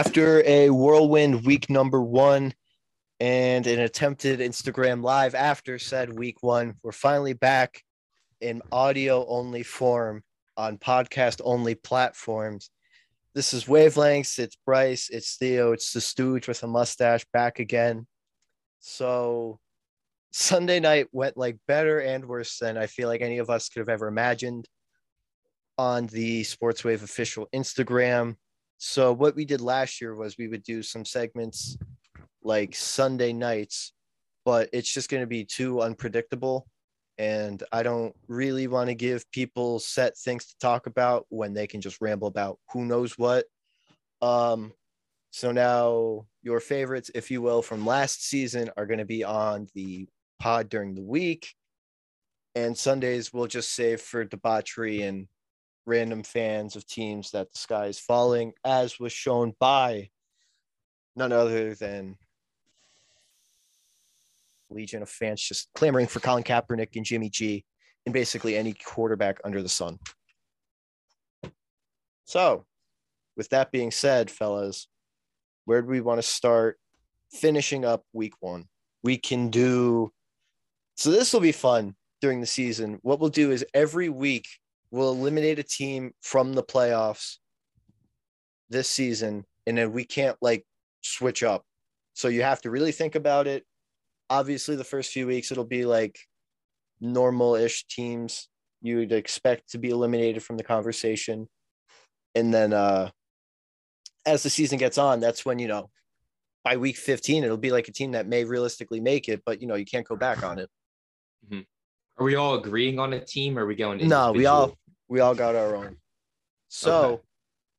After a whirlwind week number one and an attempted Instagram live after said week one, we're finally back in audio only form on podcast only platforms. This is Wavelengths. It's Bryce. It's Theo. It's the Stooge with a mustache back again. So Sunday night went like better and worse than I feel like any of us could have ever imagined on the Sportswave official Instagram. So what we did last year was we would do some segments like Sunday nights, but it's just going to be too unpredictable. And I don't really want to give people set things to talk about when they can just ramble about who knows what. Um, so now your favorites, if you will, from last season are going to be on the pod during the week. And Sundays we'll just save for debauchery and random fans of teams that the sky is falling, as was shown by none other than legion of fans just clamoring for Colin Kaepernick and Jimmy G and basically any quarterback under the sun. So, with that being said, fellas, where do we want to start finishing up week one? We can do so this will be fun during the season. What we'll do is every week we'll eliminate a team from the playoffs this season, and then we can't like switch up. So you have to really think about it. Obviously, the first few weeks it'll be like normal-ish teams you'd expect to be eliminated from the conversation, and then uh, as the season gets on, that's when you know by week 15 it'll be like a team that may realistically make it, but you know you can't go back on it. Mm-hmm. Are we all agreeing on a team? Or are we going? No, we all we all got our own. So okay.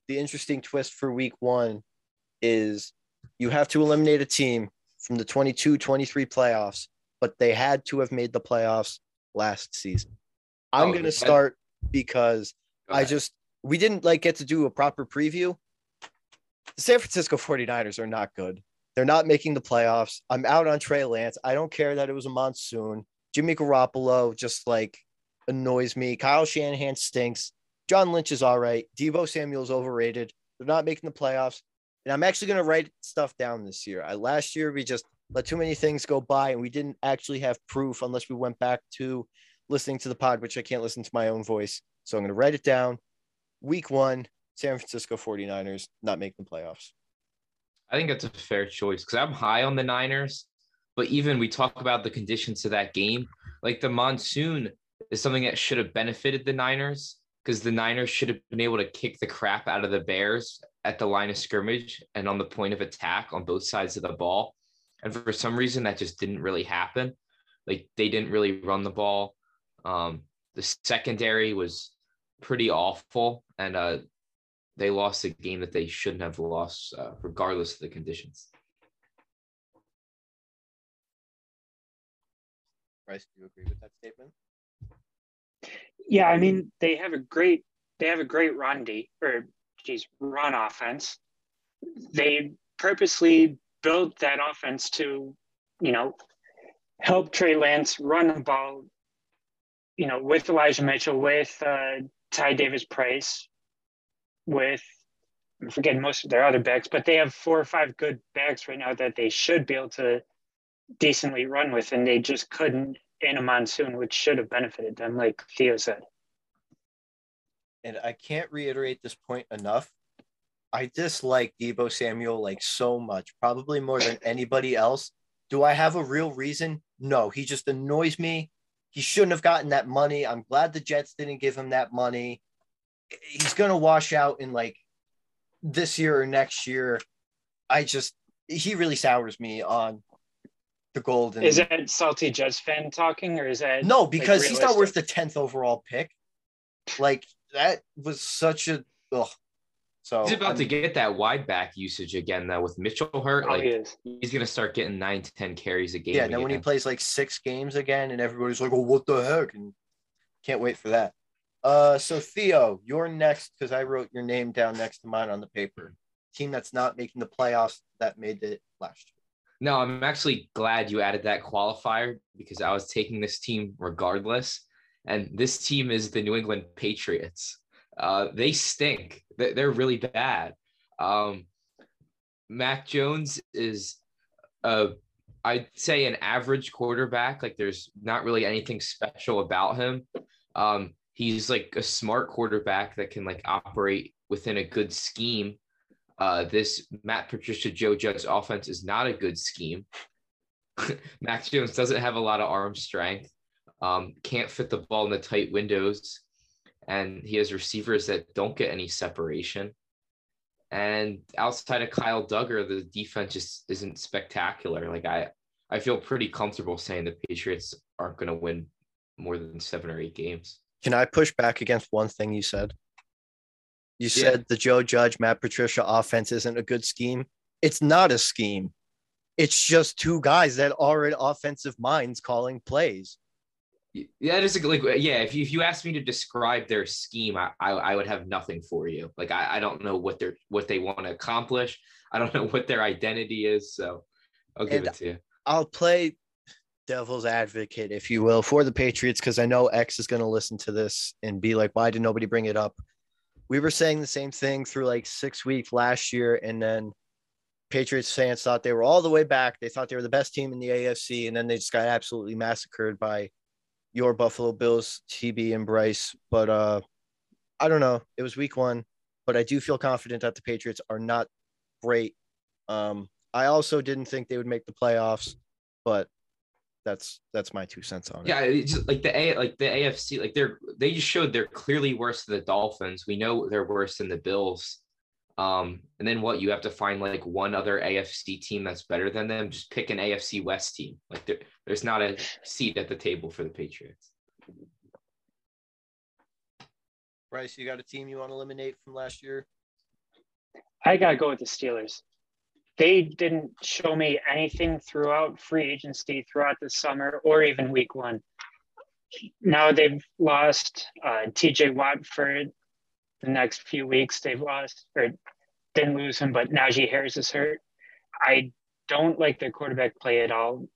the interesting twist for week one is you have to eliminate a team from the 22 23 playoffs, but they had to have made the playoffs last season. I'm oh, going to start because I just, we didn't like get to do a proper preview. The San Francisco 49ers are not good. They're not making the playoffs. I'm out on Trey Lance. I don't care that it was a monsoon. Jimmy Garoppolo just like annoys me. Kyle Shanahan stinks. John Lynch is all right. Deebo Samuel's overrated. They're not making the playoffs. And I'm actually going to write stuff down this year. I, last year, we just let too many things go by and we didn't actually have proof unless we went back to listening to the pod, which I can't listen to my own voice. So I'm going to write it down. Week one, San Francisco 49ers not making the playoffs. I think that's a fair choice because I'm high on the Niners. But even we talk about the conditions of that game, like the monsoon is something that should have benefited the Niners because the Niners should have been able to kick the crap out of the Bears at the line of scrimmage and on the point of attack on both sides of the ball. And for some reason, that just didn't really happen. Like they didn't really run the ball. Um, the secondary was pretty awful, and uh, they lost a game that they shouldn't have lost, uh, regardless of the conditions. Bryce, do you agree with that statement? Yeah, I mean they have a great they have a great run D or geez run offense. They purposely built that offense to, you know, help Trey Lance run the ball, you know, with Elijah Mitchell, with uh, Ty Davis Price, with I'm forgetting most of their other backs, but they have four or five good backs right now that they should be able to decently run with, and they just couldn't in a monsoon, which should have benefited them, like Theo said. And I can't reiterate this point enough. I dislike Deebo Samuel like so much, probably more than anybody else. Do I have a real reason? No, he just annoys me. He shouldn't have gotten that money. I'm glad the Jets didn't give him that money. He's going to wash out in like this year or next year. I just, he really sours me on the golden. Is that salty Jets fan talking, or is that no? Because like, he's not worth the tenth overall pick. Like that was such a. Ugh. So he's about I'm, to get that wide back usage again though with Mitchell hurt. Oh, like he he's gonna start getting nine to ten carries a game. Yeah, then when he plays like six games again, and everybody's like, "Oh, what the heck?" and can't wait for that. Uh, so Theo, you're next because I wrote your name down next to mine on the paper. Team that's not making the playoffs that made it last year. No, I'm actually glad you added that qualifier because I was taking this team regardless. And this team is the New England Patriots. Uh, they stink. They're really bad. Um, Mac Jones is a I'd say an average quarterback. Like there's not really anything special about him. Um, he's like a smart quarterback that can like operate within a good scheme. Uh, this Matt Patricia Joe Judge offense is not a good scheme. Mac Jones doesn't have a lot of arm strength. Um, can't fit the ball in the tight windows, and he has receivers that don't get any separation. And outside of Kyle Dugger, the defense just isn't spectacular. Like I, I feel pretty comfortable saying the Patriots aren't going to win more than seven or eight games. Can I push back against one thing you said? You Yeah. said the Joe Judge, Matt Patricia offense isn't a good scheme. It's not a scheme. It's just two guys that are in offensive minds calling plays. Yeah, that is like yeah. If you if you asked me to describe their scheme, I I, I would have nothing for you. Like I, I don't know what they're what they want to accomplish. I don't know what their identity is. So I'll give And- it to you. I'll play devil's advocate, if you will, for the Patriots because I know X is going to listen to this and be like, why did nobody bring it up? We were saying the same thing through like six weeks last year, and then Patriots fans thought they were all the way back. They thought they were the best team in the AFC, and then they just got absolutely massacred by your Buffalo Bills, TB and Bryce. But uh, I don't know. It was week one, but I do feel confident that the Patriots are not great. Um, I also didn't think they would make the playoffs, but that's that's my two cents on it. Yeah, it's just like the A like the AFC like they're they just showed they're clearly worse than the Dolphins. We know they're worse than the Bills. Um, and then what you have to find like one other AFC team that's better than them. Just pick an AFC West team. Like there, there's not a seat at the table for the Patriots. Bryce, you got a team you want to eliminate from last year? I gotta go with the Steelers. They didn't show me anything throughout free agency, throughout the summer, or even week one. Now they've lost uh, TJ Watt for the next few weeks. They've lost or didn't lose him, but Najee Harris is hurt. I don't like their quarterback play at all.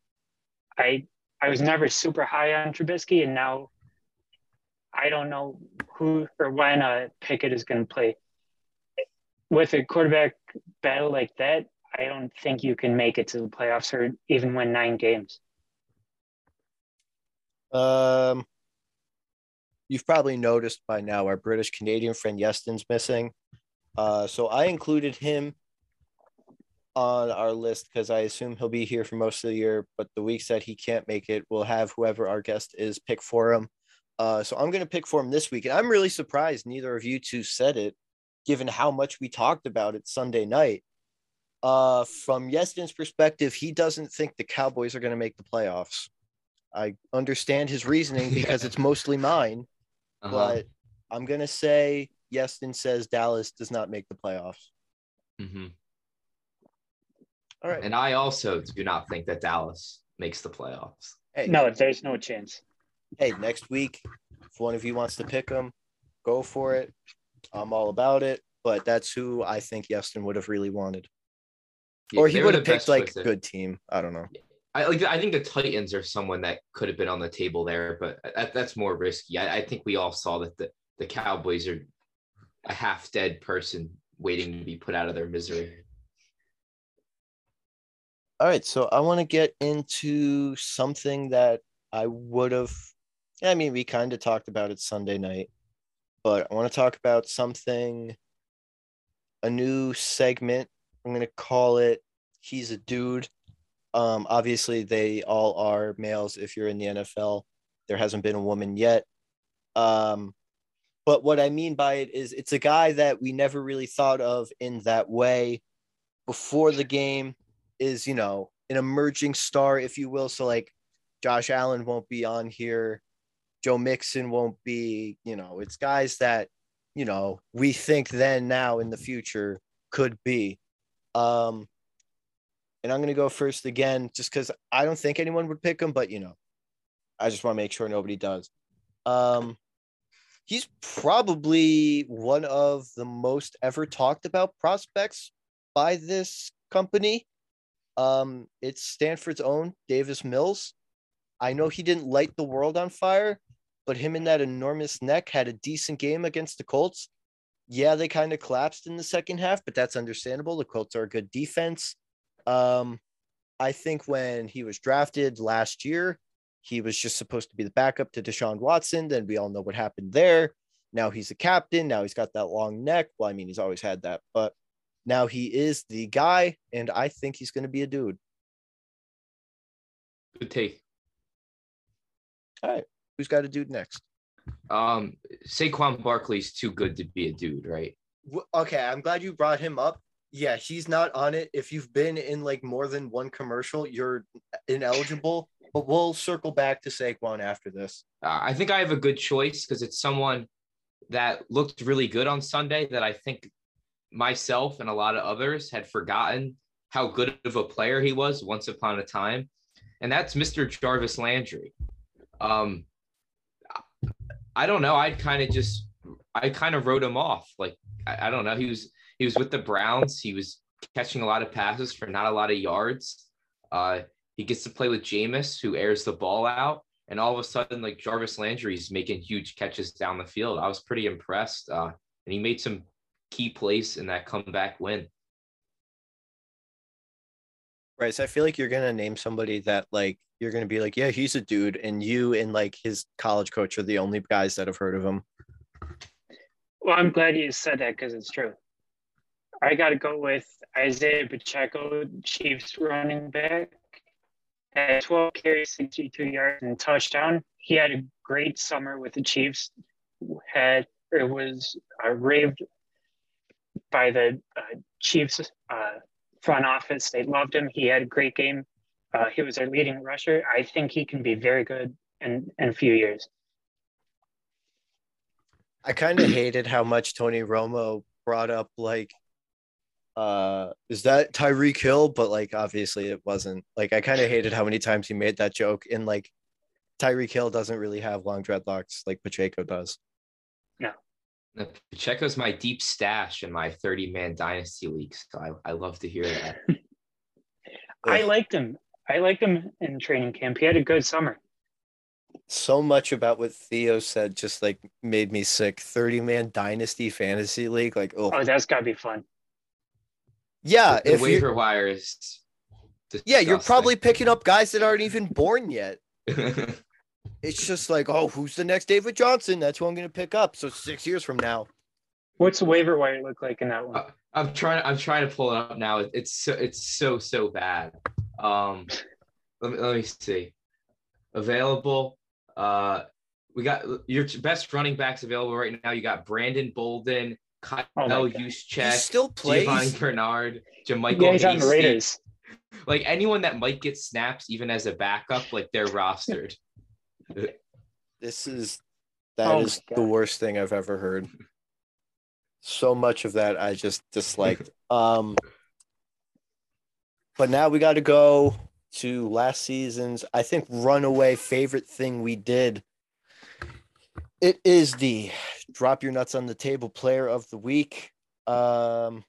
I I was never super high on Trubisky, and now I don't know who or when uh, Pickett is going to play with a quarterback battle like that, I don't think you can make it to the playoffs or even win nine games. Um, you've probably noticed by now our British Canadian friend Yeston's missing. Uh, so I included him on our list because I assume he'll be here for most of the year. But the weeks that he can't make it, we'll have whoever our guest is pick for him. Uh, so I'm going to pick for him this week, and I'm really surprised neither of you two said it, given how much we talked about it Sunday night. Uh, from Yeston's perspective, he doesn't think the Cowboys are going to make the playoffs. I understand his reasoning because Yeah. it's mostly mine, Uh-huh. but I'm gonna say Yeston says Dallas does not make the playoffs. Mhm. All right. And I also do not think that Dallas makes the playoffs. Hey, No, there's no chance. hey, next week, if one of you wants to pick them, go for it. I'm all about it. But that's who I think Yeston would have really wanted, or he would have picked like a good team. I don't know. I like. I think the Titans are someone that could have been on the table there, but that, that's more risky. I, I think we all saw that the, the Cowboys are a half dead person waiting to be put out of their misery. All right, so I want to get into something that I would have. I mean, we kind of talked about it Sunday night, but I want to talk about something, a new segment. I'm to call it He's a Dude. Um, obviously, they all are males if you're in the NFL. There hasn't been a woman yet. Um, but what I mean by it is it's a guy that we never really thought of in that way before the game is, you know, an emerging star, if you will. So like Josh Allen won't be on here. Joe Mixon won't be, you know, it's guys that, you know, we think then now in the future could be. Um, and I'm going to go first again, just because I don't think anyone would pick him, but, you know, I just want to make sure nobody does. Um, he's probably one of the most ever talked about prospects by this company. Um, it's Stanford's own Davis Mills. I know he didn't light the world on fire, but him in that enormous neck had a decent game against the Colts. Yeah, they kind of collapsed in the second half, but that's understandable. The Colts are a good defense. Um, I think when he was drafted last year, he was just supposed to be the backup to Deshaun Watson. Then we all know what happened there. Now he's a captain. Now he's got that long neck. Well, I mean, he's always had that, but now he is the guy, and I think he's going to be a dude. Good take. All right. Who's got a dude next? Um, Saquon Barkley's too good to be a dude, right? Okay, I'm glad you brought him up. Yeah, he's not on it. If you've been in like more than one commercial, you're ineligible. But we'll circle back to Saquon after this. Uh, I think I have a good choice because it's someone that looked really good on Sunday that I think myself and a lot of others had forgotten how good of a player he was once upon a time. And that's Mr. Jarvis Landry. Um, I don't know. I kind of just, I kind of wrote him off. Like, I, I don't know. He was, he was with the Browns. He was catching a lot of passes for not a lot of yards. Uh, he gets to play with Jameis, who airs the ball out. And all of a sudden, like Jarvis Landry's making huge catches down the field. I was pretty impressed. Uh, and he made some key plays in that comeback win. Right. So I feel like you're gonna name somebody that like you're gonna be like, yeah, he's a dude, and you and like his college coach are the only guys that have heard of him. Well, I'm glad you said that because it's true. I got to go with Isaiah Pacheco, Chiefs running back. At 12 carries, 62 yards, and touchdown. He had a great summer with the Chiefs. Had it was uh, raved by the uh, Chiefs uh, front office. They loved him. He had a great game. Uh, he was their leading rusher. I think he can be very good in, in a few years. I kind of hated how much Tony Romo brought up like uh is that Tyreek Hill but like obviously it wasn't like I kind of hated how many times he made that joke and like Tyreek Hill doesn't really have long dreadlocks like Pacheco does. No. Pacheco's my deep stash in my 30 man dynasty league. So I, I love to hear that. I liked him. I liked him in training camp. He had a good summer. So much about what Theo said just like made me sick. 30 man dynasty fantasy league. Like, oh, oh that's gotta be fun. Yeah. The if waiver wire is yeah, you're probably picking up guys that aren't even born yet. it's just like, oh, who's the next David Johnson? That's who I'm going to pick up. So six years from now. What's the waiver wire look like in that one? Uh, I'm trying. I'm trying to pull it up now. It's so. It's so so bad. Um, let me let me see. Available. Uh, we got your best running backs available right now. You got Brandon Bolden, Kyle oh Juszczyk, still plays. Giovanni Bernard, JaMycal yeah, he's on the Raiders. Like anyone that might get snaps, even as a backup, like they're rostered. This is that oh is the worst thing I've ever heard. So much of that I just disliked. um but now we got to go to last season's I think runaway favorite thing we did. It is the drop your nuts on the table player of the week. Um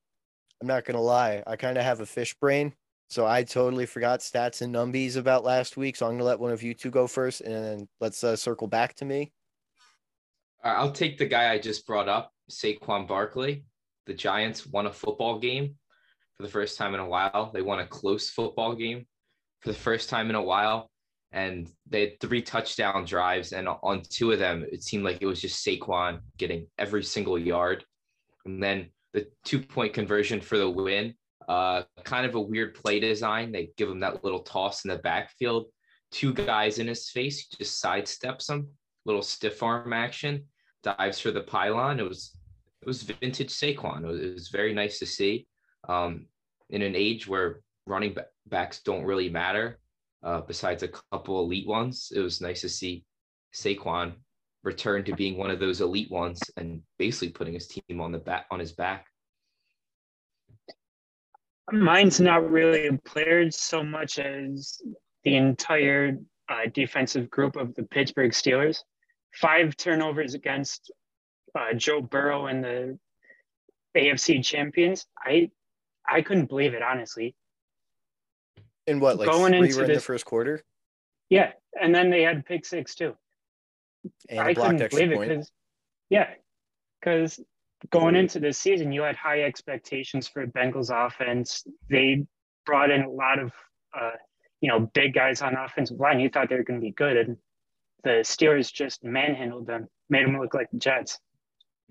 I'm not going to lie, I kind of have a fish brain. So I totally forgot stats and numbies about last week. So I'm gonna let one of you two go first, and let's uh, circle back to me. I'll take the guy I just brought up, Saquon Barkley. The Giants won a football game for the first time in a while. They won a close football game for the first time in a while, and they had three touchdown drives. And on two of them, it seemed like it was just Saquon getting every single yard. And then the two point conversion for the win uh, kind of a weird play design. They give him that little toss in the backfield. Two guys in his face, he just sidesteps him. Little stiff arm action, dives for the pylon. It was it was vintage Saquon. It was, it was very nice to see. Um, in an age where running backs don't really matter, uh, besides a couple elite ones, it was nice to see Saquon return to being one of those elite ones and basically putting his team on the back on his back. Mine's not really players so much as the entire uh, defensive group of the Pittsburgh Steelers. Five turnovers against uh, Joe Burrow and the AFC champions. I I couldn't believe it honestly. In what like going into in the first quarter? Yeah, and then they had pick six too. And I couldn't believe point. it because yeah, because going into this season, you had high expectations for Bengals offense. They brought in a lot of, uh, you know, big guys on offensive line. You thought they were going to be good, and the Steelers just manhandled them, made them look like the Jets.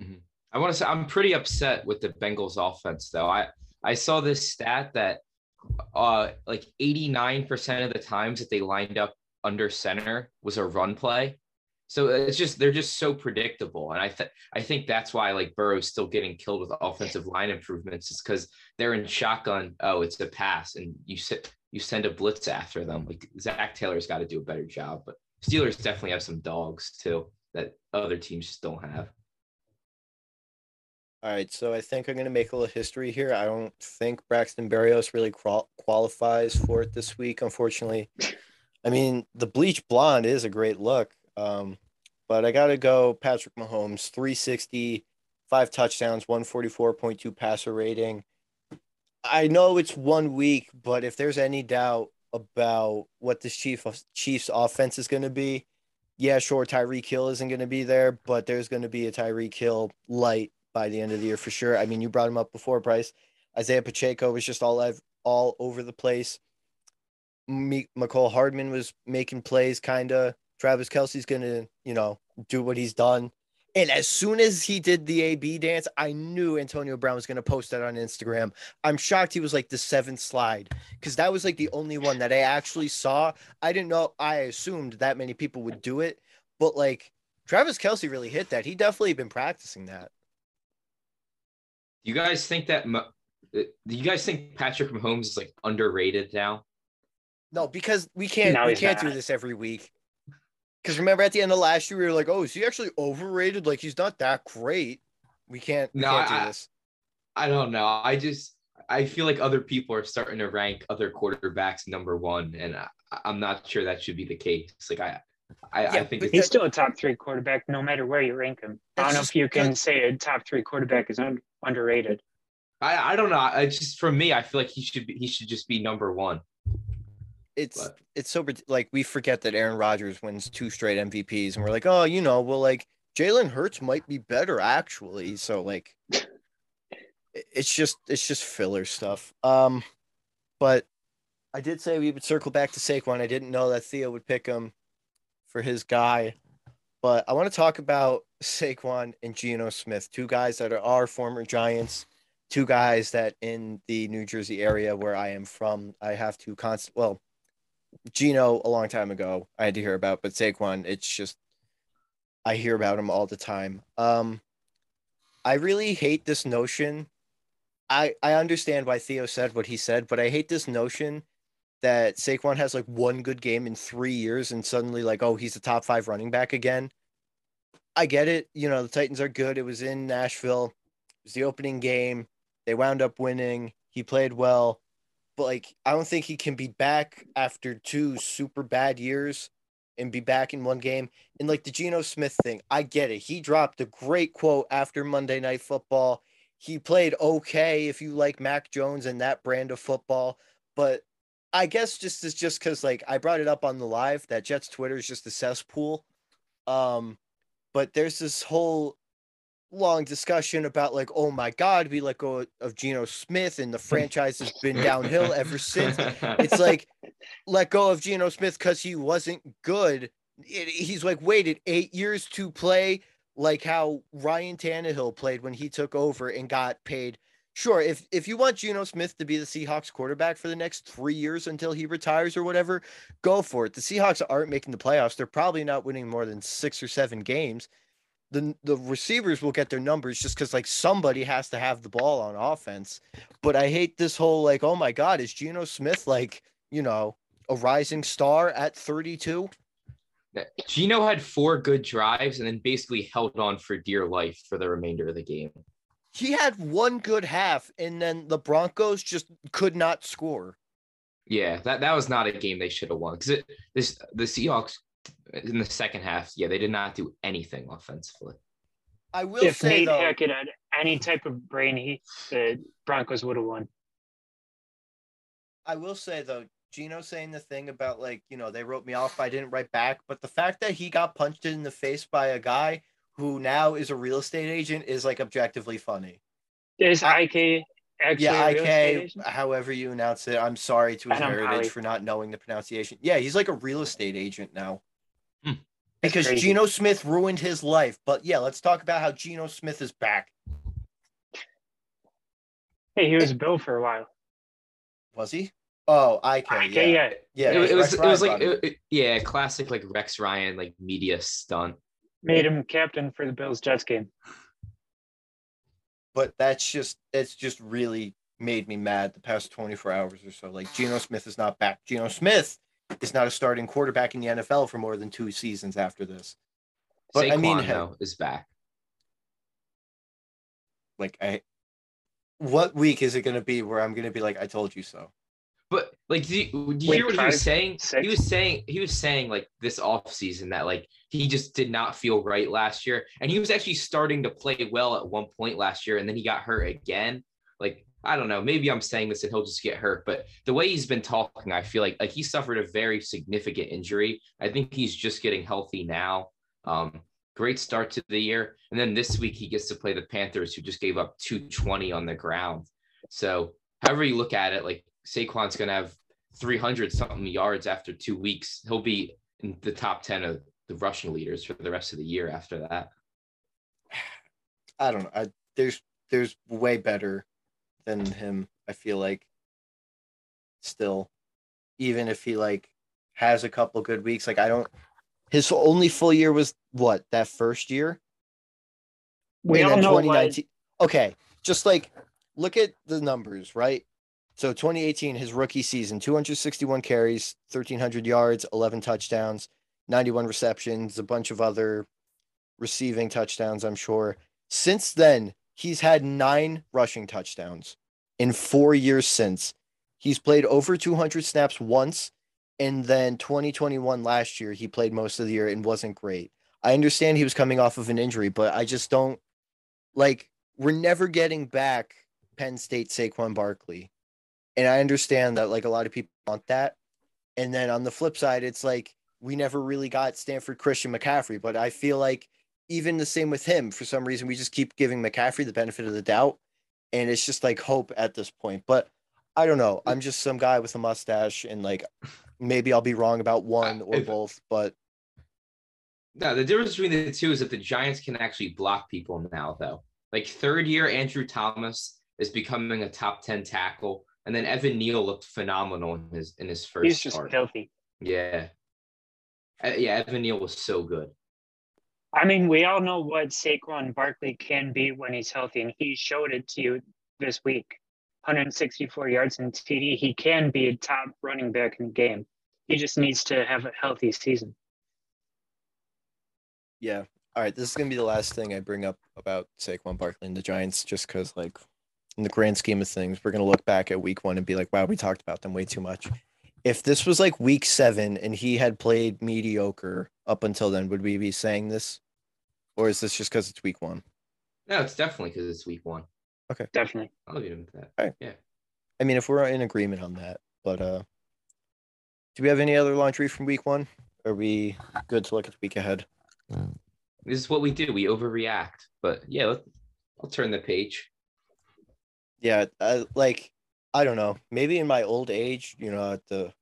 Mm-hmm. I want to say I'm pretty upset with the Bengals offense, though. I I saw this stat that uh like 89% of the times that they lined up under center was a run play. So it's just they're just so predictable, and I th- I think that's why like Burrow's still getting killed with offensive line improvements is because they're in shotgun. Oh, it's a pass, and you sit you send a blitz after them. Like Zac Taylor's got to do a better job, but Steelers definitely have some dogs too that other teams just don't have. All right, so I think I'm going to make a little history here. I don't think Braxton Berrios really qual- qualifies for it this week, unfortunately. I mean, the bleach blonde is a great look, um, but I got to go Patrick Mahomes, 360, five touchdowns, 144.2 passer rating. I know it's one week, but if there's any doubt about what this Chief Chiefs offense is going to be, yeah, sure, Tyreek Hill isn't going to be there, but there's going to be a Tyreek Hill light by the end of the year for sure. I mean, you brought him up before, Bryce. Isaiah Pacheco was just all all over the place. Mecole Hardman was making plays, kind of. Travis Kelce's gonna, you know, do what he's done. And as soon as he did the AB dance, I knew Antonio Brown was going to post that on Instagram. I'm shocked he was like the seventh slide because that was like the only one that I actually saw. I didn't know, I assumed that many people would do it, but like Travis Kelce really hit that. He definitely been practicing that. You guys think that? Uh, do you guys think Patrick Mahomes is like underrated now? No, because we can't no, we can't not. do this every week. Because remember at the end of last year we were like, oh, is he actually overrated? Like he's not that great. We can't. We no, can't I, do this. I don't know. I just I feel like other people are starting to rank other quarterbacks number one, and I, am not sure that should be the case. Like I, I, yeah, I think he's still a top three quarterback, no matter where you rank him. I don't know if you can say a top three quarterback is un- underrated. I, I don't know. I just for me, I feel like he should be he should just be number one. It's but. it's so like we forget that Aaron Rodgers wins two straight MVPs, and we're like, oh, you know, well, like Jalen Hurts might be better actually. So like, it's just it's just filler stuff. Um, but I did say we would circle back to Saquon. I didn't know that Theo would pick him for his guy. But I want to talk about Saquon and Geno Smith, two guys that are our former Giants, two guys that in the New Jersey area where I am from, I have to constant. Well, Geno a long time ago I had to hear about, but Saquon, it's just I hear about him all the time. Um, I really hate this notion. I I understand why Theo said what he said, but I hate this notion that Saquon has like one good game in three years and suddenly like, oh, he's a top five running back again. I get it. You know, the Titans are good. It was in Nashville. It was the opening game. They wound up winning. He played well. But like I don't think he can be back after two super bad years and be back in one game. And like the Geno Smith thing, I get it. He dropped a great quote after Monday Night Football. He played okay if you like Mac Jones and that brand of football, but I guess just is just because like I brought it up on the live that Jets Twitter is just a cesspool. Um, but there's this whole long discussion about like, oh my God, we let go of Geno Smith and the franchise has been downhill ever since. It's like let go of Geno Smith because he wasn't good. It, he's like waited eight years to play like how Ryan Tannehill played when he took over and got paid sure if if you want Geno Smith to be the Seahawks quarterback for the next 3 years until he retires or whatever, go for it. The Seahawks aren't making the playoffs. They're probably not winning more than 6 or 7 games. The the receivers will get their numbers just cuz like somebody has to have the ball on offense. But I hate this whole like oh my god, is Geno Smith like, you know, a rising star at 32? Geno had four good drives and then basically held on for dear life for the remainder of the game he had one good half, and then the Broncos just could not score. Yeah, that, that was not a game they should have won because this the Seahawks in the second half, yeah, they did not do anything offensively. I will if say Nate though, Hackett had any type of brain, he the Broncos would have won. I will say though, Geno saying the thing about like you know they wrote me off, I didn't write back, but the fact that he got punched in the face by a guy who now is a real estate agent, is like objectively funny. Is I- IK actually yeah, a real IK, agent? however you announce it. I'm sorry to his heritage for not knowing the pronunciation. Yeah, he's like a real estate agent now. Hmm. Because crazy. Geno Smith ruined his life. But yeah, let's talk about how Geno Smith is back. Hey, he was Bill for a while. Was he? Oh, IK. IK, yeah. yeah. Yeah, it, it was Rex it Ryan was like it- it- yeah, classic like Rex Ryan like media stunt. Made him captain for the Bills Jets game. but that's just it's just really made me mad the past 24 hours or so. Like Geno Smith is not back. Geno Smith is not a starting quarterback in the NFL for more than two seasons after this. But Saquon I mean, hey- though is back. Like I what week is it gonna be where I'm gonna be like, I told you so? But like, do you, do you Week hear what he was saying? six? He was saying he was saying like this off season that like he just did not feel right last year, and he was actually starting to play well at one point last year, and then he got hurt again. Like I don't know, maybe I'm saying this and he'll just get hurt, but the way he's been talking, I feel like like he suffered a very significant injury. I think he's just getting healthy now. Um, great start to the year, and then this week he gets to play the Panthers, who just gave up 220 on the ground. So however you look at it, like Saquon's going to have 300 something yards after two weeks. He'll be in the top 10 of the rushing leaders for the rest of the year after that. I don't know. I, there's there's way better than him, I feel like. Still. Even if he like has a couple good weeks. Like I don't his only full year was what, that first year? We And all then know what 2019 Okay, just like look at the numbers, right? So 2018, his rookie season, 261 carries, 1,300 yards, 11 touchdowns, 91 receptions, a bunch of other receiving touchdowns, I'm sure. Since then, he's had nine rushing touchdowns in four years since. He's played over 200 snaps once, and then 2021 last year, he played most of the year and wasn't great. I understand he was coming off of an injury, but I just don't like we're never getting back Penn State Saquon Barkley. And I understand that like a lot of people want that. And then on the flip side, it's like we never really got Stanford Christian McCaffrey, but I feel like even the same with him, for some reason, we just keep giving McCaffrey the benefit of the doubt. And it's just like hope at this point. But I don't know. I'm just some guy with a mustache and like maybe I'll be wrong about one or if- both, but No, the difference between the two is that the Giants can actually block people now, though. Like third year, Andrew Thomas is becoming a top 10 tackle. And then Evan Neal looked phenomenal in his in his first he's just start. filthy. Yeah. Uh, yeah, Evan Neal was so good. I mean, we all know what Saquon Barkley can be when he's healthy, and he showed it to you this week. 164 yards in TD. He can be a top running back in the game. He just needs to have a healthy season. Yeah. All right. This is gonna be the last thing I bring up about Saquon Barkley and the Giants, just because, like, in the grand scheme of things, we're gonna look back at Week One and be like, "Wow, we talked about them way too much." If this was like Week Seven and he had played mediocre up until then, would we be saying this, or is this just because it's Week One? No, it's definitely because it's week one. Okay. Definitely. I'll give him that. Alright. Yeah. I mean, if we're in agreement on that, but uh, do we have any other laundry from Week One? Are we good to look at the week ahead? This is what we do. We overreact. But yeah, let, I'll turn the page. Yeah I, like i don't know. Maybe in my old age you know at the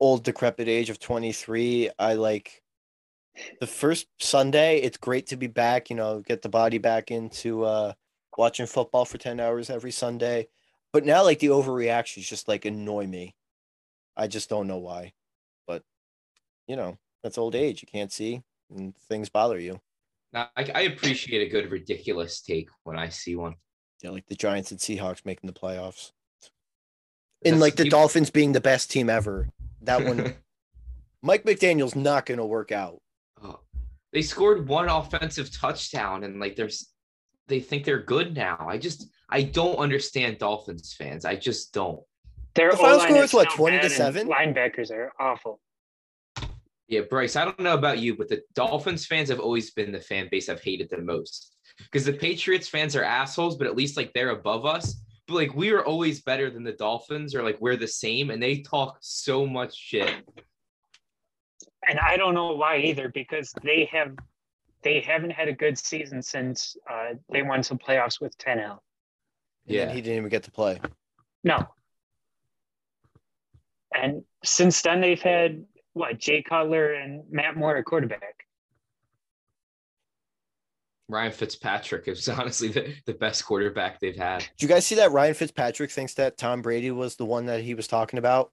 old decrepit age of 23 i like the first sunday it's great to be back you know get the body back into uh watching football for 10 hours every sunday. But now like the overreactions just like annoy me. I just don't know why. But you know that's old age. You can't see and things bother you. Now, I, I appreciate a good ridiculous take when I see one. Yeah like the giants and seahawks making the playoffs and That's- like the you- Dolphins being the best team ever. That one, Mike McDaniel's not going to work out. Oh, they scored one offensive touchdown and like there's they think they're good now. I just I don't understand Dolphins fans. I just don't. Their The final O-line score is is what, 20 to bad and 7? Linebackers are awful. Yeah, Bryce, I don't know about you, but the Dolphins fans have always been the fan base I've hated the most. Because the Patriots fans are assholes, but at least like they're above us. But like we are always better than the Dolphins, or like we're the same, and they talk so much shit. And I don't know why either, because they have they haven't had a good season since uh, they won some playoffs with Tannehill. And Yeah. he didn't even get to play. No. And since then, they've had what Jay Cutler and Matt Moore at quarterback. Ryan Fitzpatrick is honestly the, the best quarterback they've had. Do you guys see that Ryan Fitzpatrick thinks that Tom Brady was the one that he was talking about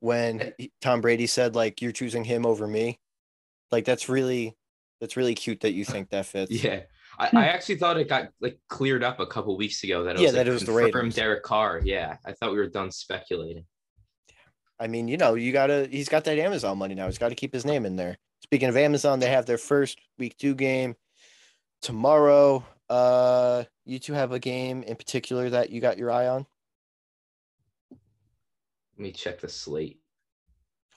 when he- Tom Brady said like you're choosing him over me? Like that's really that's really cute that you think that fits. Yeah. I, Hmm. I actually thought it got like cleared up a couple weeks ago that it Yeah, was that like, it was the confirmed Raiders. Derek Carr. Yeah. I thought we were done speculating. I mean, you know, you gotta he's got that Amazon money now. He's got to keep his name in there. Speaking of Amazon, they have their first week two game tomorrow. Uh you two have a game in particular that you got your eye on? Let me check the slate.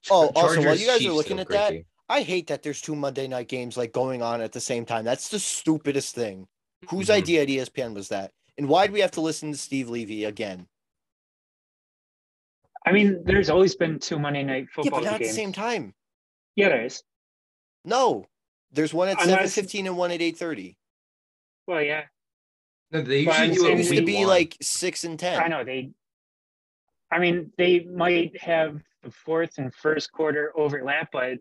Oh, also, while you guys are looking at great that. I hate that there's two Monday night games like going on at the same time. That's the stupidest thing. Whose Mhm. idea at ESPN was that? And why do we have to listen to Steve Levy again? I mean, there's always been two Monday night football. Yeah, football but not at the same time. Yeah, there is. No. There's one at seven Unless- fifteen and one at eight thirty. Well, yeah, No, they usually I'm do it It used to be one. like six and ten. I know they. I mean, they might have the fourth and first quarter overlap, but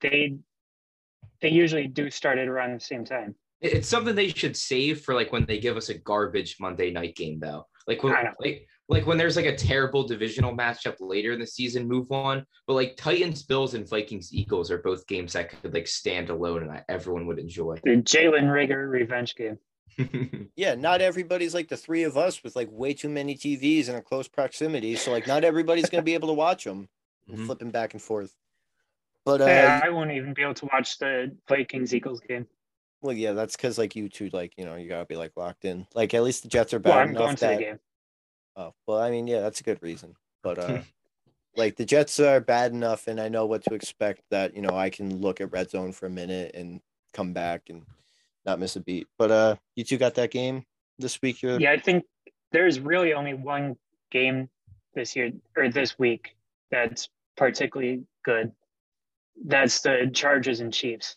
they they usually do start it around the same time. It's something they should save for like when they give us a garbage Monday night game though. Like when I know. like like when there's like a terrible divisional matchup later in the season, move on. But like Titans, Bills, and Vikings, Eagles are both games that could like stand alone and that everyone would enjoy. The Jalen Reagor revenge game. Yeah, not everybody's like the three of us with like way too many TVs in a close proximity. So like not everybody's gonna be able to watch them. Mhm. Flipping back and forth. But uh yeah, I won't even be able to watch the Vikings Eagles game. well yeah, that's because like you two like, you know, you gotta be like locked in. Like at least the Jets are bad Well, I'm enough going to that the game. Oh, well, I mean, yeah, that's a good reason. But uh like the Jets are bad enough and I know what to expect that, you know, I can look at red zone for a minute and come back and not miss a beat. But uh you two got that game this week you're Yeah, I think there's really only one game this year or this week that's particularly good. That's the Chargers and Chiefs.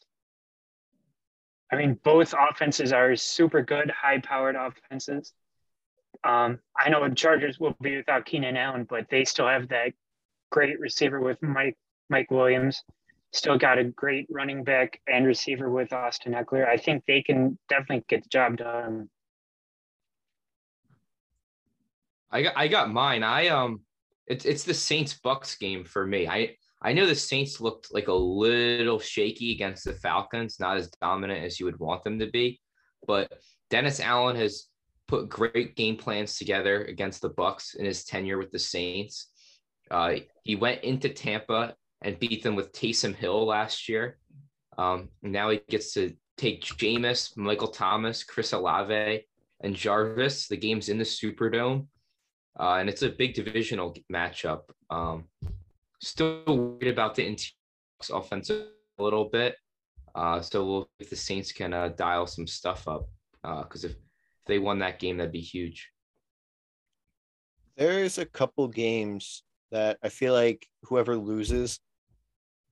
I mean, both offenses are super good, high-powered offenses. Um, I know the Chargers will be without Keenan Allen, but they still have that great receiver with Mike Mike Williams. Still got a great running back and receiver with Austin Ekeler. I think they can definitely get the job done. I got I got mine. I um it's it's the Saints Bucks game for me. I I know the Saints looked like a little shaky against the Falcons, not as dominant as you would want them to be, but Dennis Allen has put great game plans together against the Bucks in his tenure with the Saints. Uh, he went into Tampa and beat them with Taysom Hill last year. Um, now he gets to take Jameis, Michael Thomas, Chris Olave, and Jarvis. The game's in the Superdome, uh, and it's a big divisional matchup. Um, still worried about the interior offensive a little bit. Uh, so we'll if the Saints can uh, dial some stuff up, because if they won that game, that'd be huge. there's a couple games that I feel like whoever loses,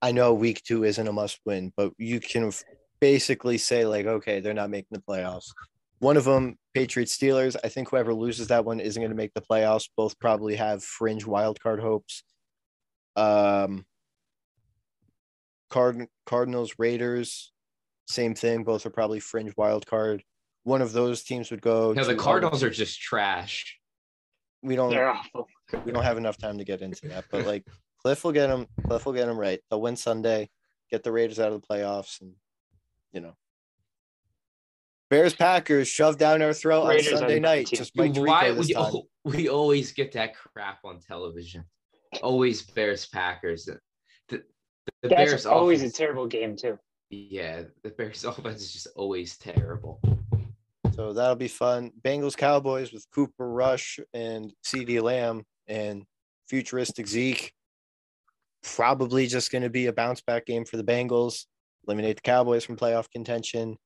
I know week two isn't a must win, but you can basically say like, okay, they're not making the playoffs. One of them, Patriots Steelers. I think whoever loses that one isn't going to make the playoffs. Both probably have fringe wild card hopes. Um, Card- Cardinals Raiders, same thing. Both are probably fringe wild card. One of those teams would go. No, the Cardinals other- are just trash. We don't They're awful. we don't have enough time to get into that, but like Cliff will get them. Cliff will get them right. They'll win Sunday, get the Raiders out of the playoffs, and you know, Bears Packers shoved down our throat Raiders on Sunday the night. Just Mike Why we, time. al- we always get that crap on television? Always Bears Packers. The, the, the That's Bears always a terrible game too. Yeah, the Bears offense is just always terrible. So that'll be fun. Bengals Cowboys with Cooper Rush and CeeDee Lamb and futuristic Zeke. Probably just going to be a bounce back game for the Bengals. Eliminate the Cowboys from playoff contention.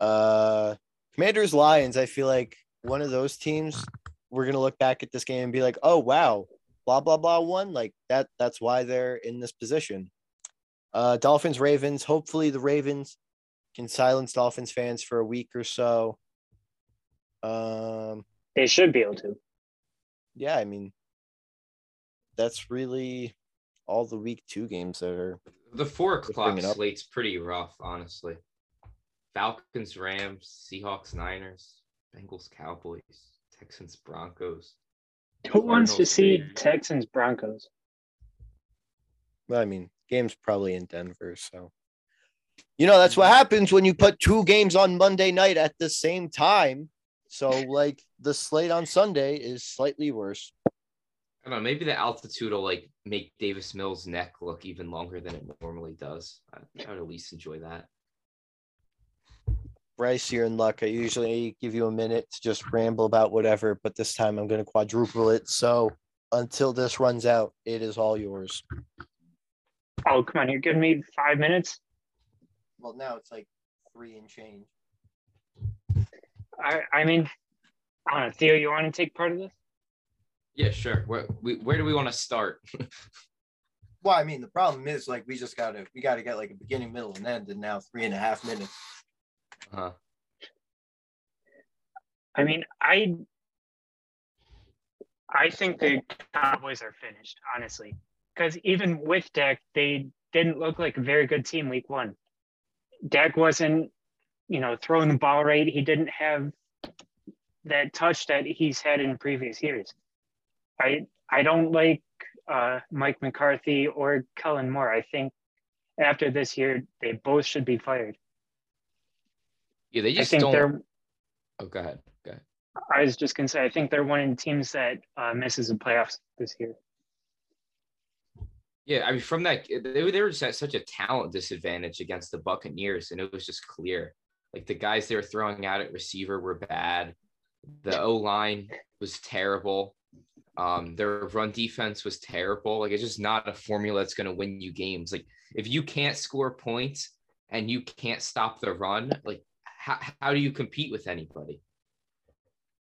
Uh, Commanders Lions. I feel like one of those teams. We're gonna look back at this game and be like, oh wow, blah blah blah one Like that. That's why they're in this position. Uh, Dolphins Ravens. Hopefully the Ravens can silence Dolphins fans for a week or so. Um, They should be able to. yeah, I mean, that's really all the week two games that are. The four o'clock slate's pretty rough, honestly. Falcons, Rams, Seahawks, Niners, Bengals, Cowboys, Texans, Broncos. Who wants to see Raiders. Texans Broncos? Well, I mean, game's probably in Denver, so. You know, that's what mm-hmm. happens when you put two games on Monday night at the same time. So, like, the slate on Sunday is slightly worse. I don't know. Maybe the altitude will like make Davis Mills' neck look even longer than it normally does. I, I would at least enjoy that. Bryce, you're in luck. I usually give you a minute to just ramble about whatever, but this time I'm going to quadruple it. So, until this runs out, it is all yours. Oh, come on, you're giving me five minutes. Well, now it's like three and change. I, I mean, I don't know. Theo, you want to take part of this? Yeah, sure. Where we, where do we want to start? Well, I mean, the problem is like we just gotta we gotta get like a beginning, middle, and end, and now three and a half minutes. Uh-huh. I mean, I I think the Cowboys are finished, honestly. Because even with Dak, they didn't look like a very good team week one. Dak wasn't, you know, throwing the ball right. He didn't have that touch that he's had in previous years. I I don't like uh, Mike McCarthy or Kellen Moore. I think after this year, they both should be fired. yeah, they I just think don't. they're Oh, go ahead. Go ahead. I was just gonna say, I think they're one of the teams that uh, misses the playoffs this year. Yeah, I mean, from that, they were, they were just at such a talent disadvantage against the Buccaneers, and it was just clear. Like the guys they were throwing out at receiver were bad. The O line was terrible. Um, their run defense was terrible. Like it's just not a formula that's going to win you games. Like if you can't score points and you can't stop the run, like how, how do you compete with anybody?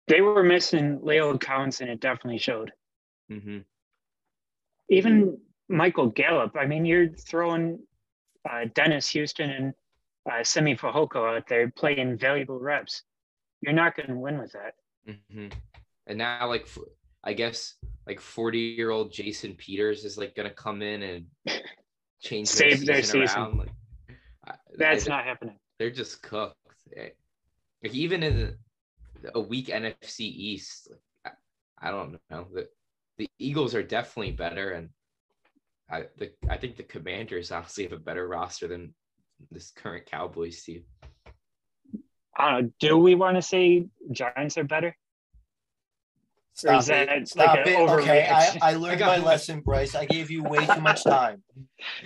They were missing La'el Collins, and it definitely showed. hmm Even Michael Gallup. I mean, you're throwing uh, Dennis Houston and uh, Simi Fehoko out there playing valuable reps. You're not going to win with that. hmm And now, like, f- I guess, like forty-year-old Jason Peters is like gonna come in and change their Save their season season. Like, That's I- not happening. They're just cooked. Eh, Like even in a weak NFC East, like, I, I don't know. The the Eagles are definitely better, and I the I think the Commanders obviously have a better roster than this current Cowboys team. I don't know. Do we want to say Giants are better? Or Stop is it. like Stop an it. Okay, I. I learned got my one. lesson, Bryce. I gave you way too much time.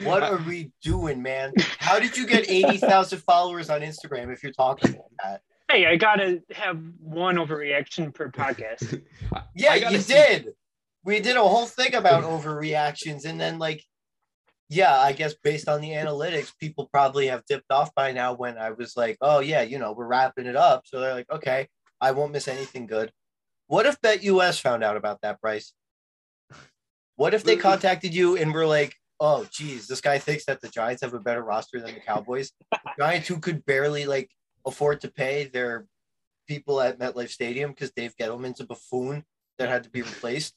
What are we doing, man? How did you get 80,000 followers on Instagram if you're talking like that? Hey, I gotta have one overreaction per podcast. Yeah, I gotta you see- did. We did a whole thing about overreactions, and then like, yeah, I guess based on the analytics, people probably have dipped off by now. When I was like, oh yeah, you know, we're wrapping it up, so they're like, okay, I won't miss anything good. What if BetUS found out about that, Bryce? What if they contacted you and were like, oh, geez, this guy thinks that the Giants have a better roster than the Cowboys? the Giants who could barely like afford to pay their people at MetLife Stadium because Dave Gettleman's a buffoon that had to be replaced.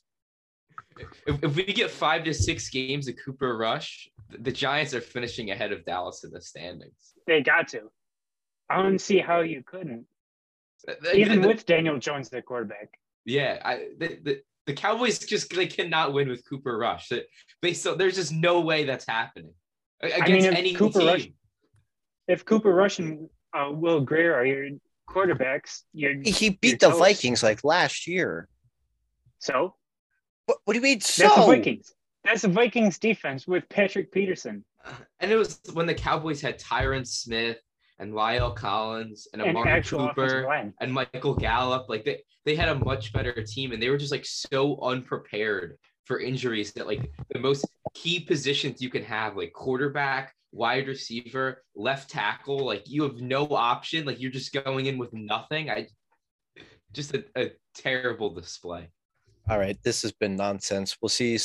If, if we get five to six games of Cooper Rush, the Giants are finishing ahead of Dallas in the standings. They got to. I don't see how you couldn't, Th- th- even with Daniel Jones, the quarterback. Yeah, I the, the, the Cowboys just they cannot win with Cooper Rush. That- Based on there's just no way that's happening A- against mean, if any Cooper team. Rush- If Cooper Rush and uh, Will Grier are your quarterbacks, you're He You're beat the toast. Vikings like last year. so What, what do you mean? that's the So Vikings. That's the Vikings defense with Patrick Peterson And it was when the Cowboys had Tyron Smith and La'el Collins and and Amari actual Cooper and Michael Gallup. Like they they had a much better team, and they were just like so unprepared for injuries that like the most key positions you can have, like quarterback, wide receiver, left tackle, like you have no option. Like you're just going in with nothing. I just a, a terrible display. All right, this has been nonsense. We'll see you.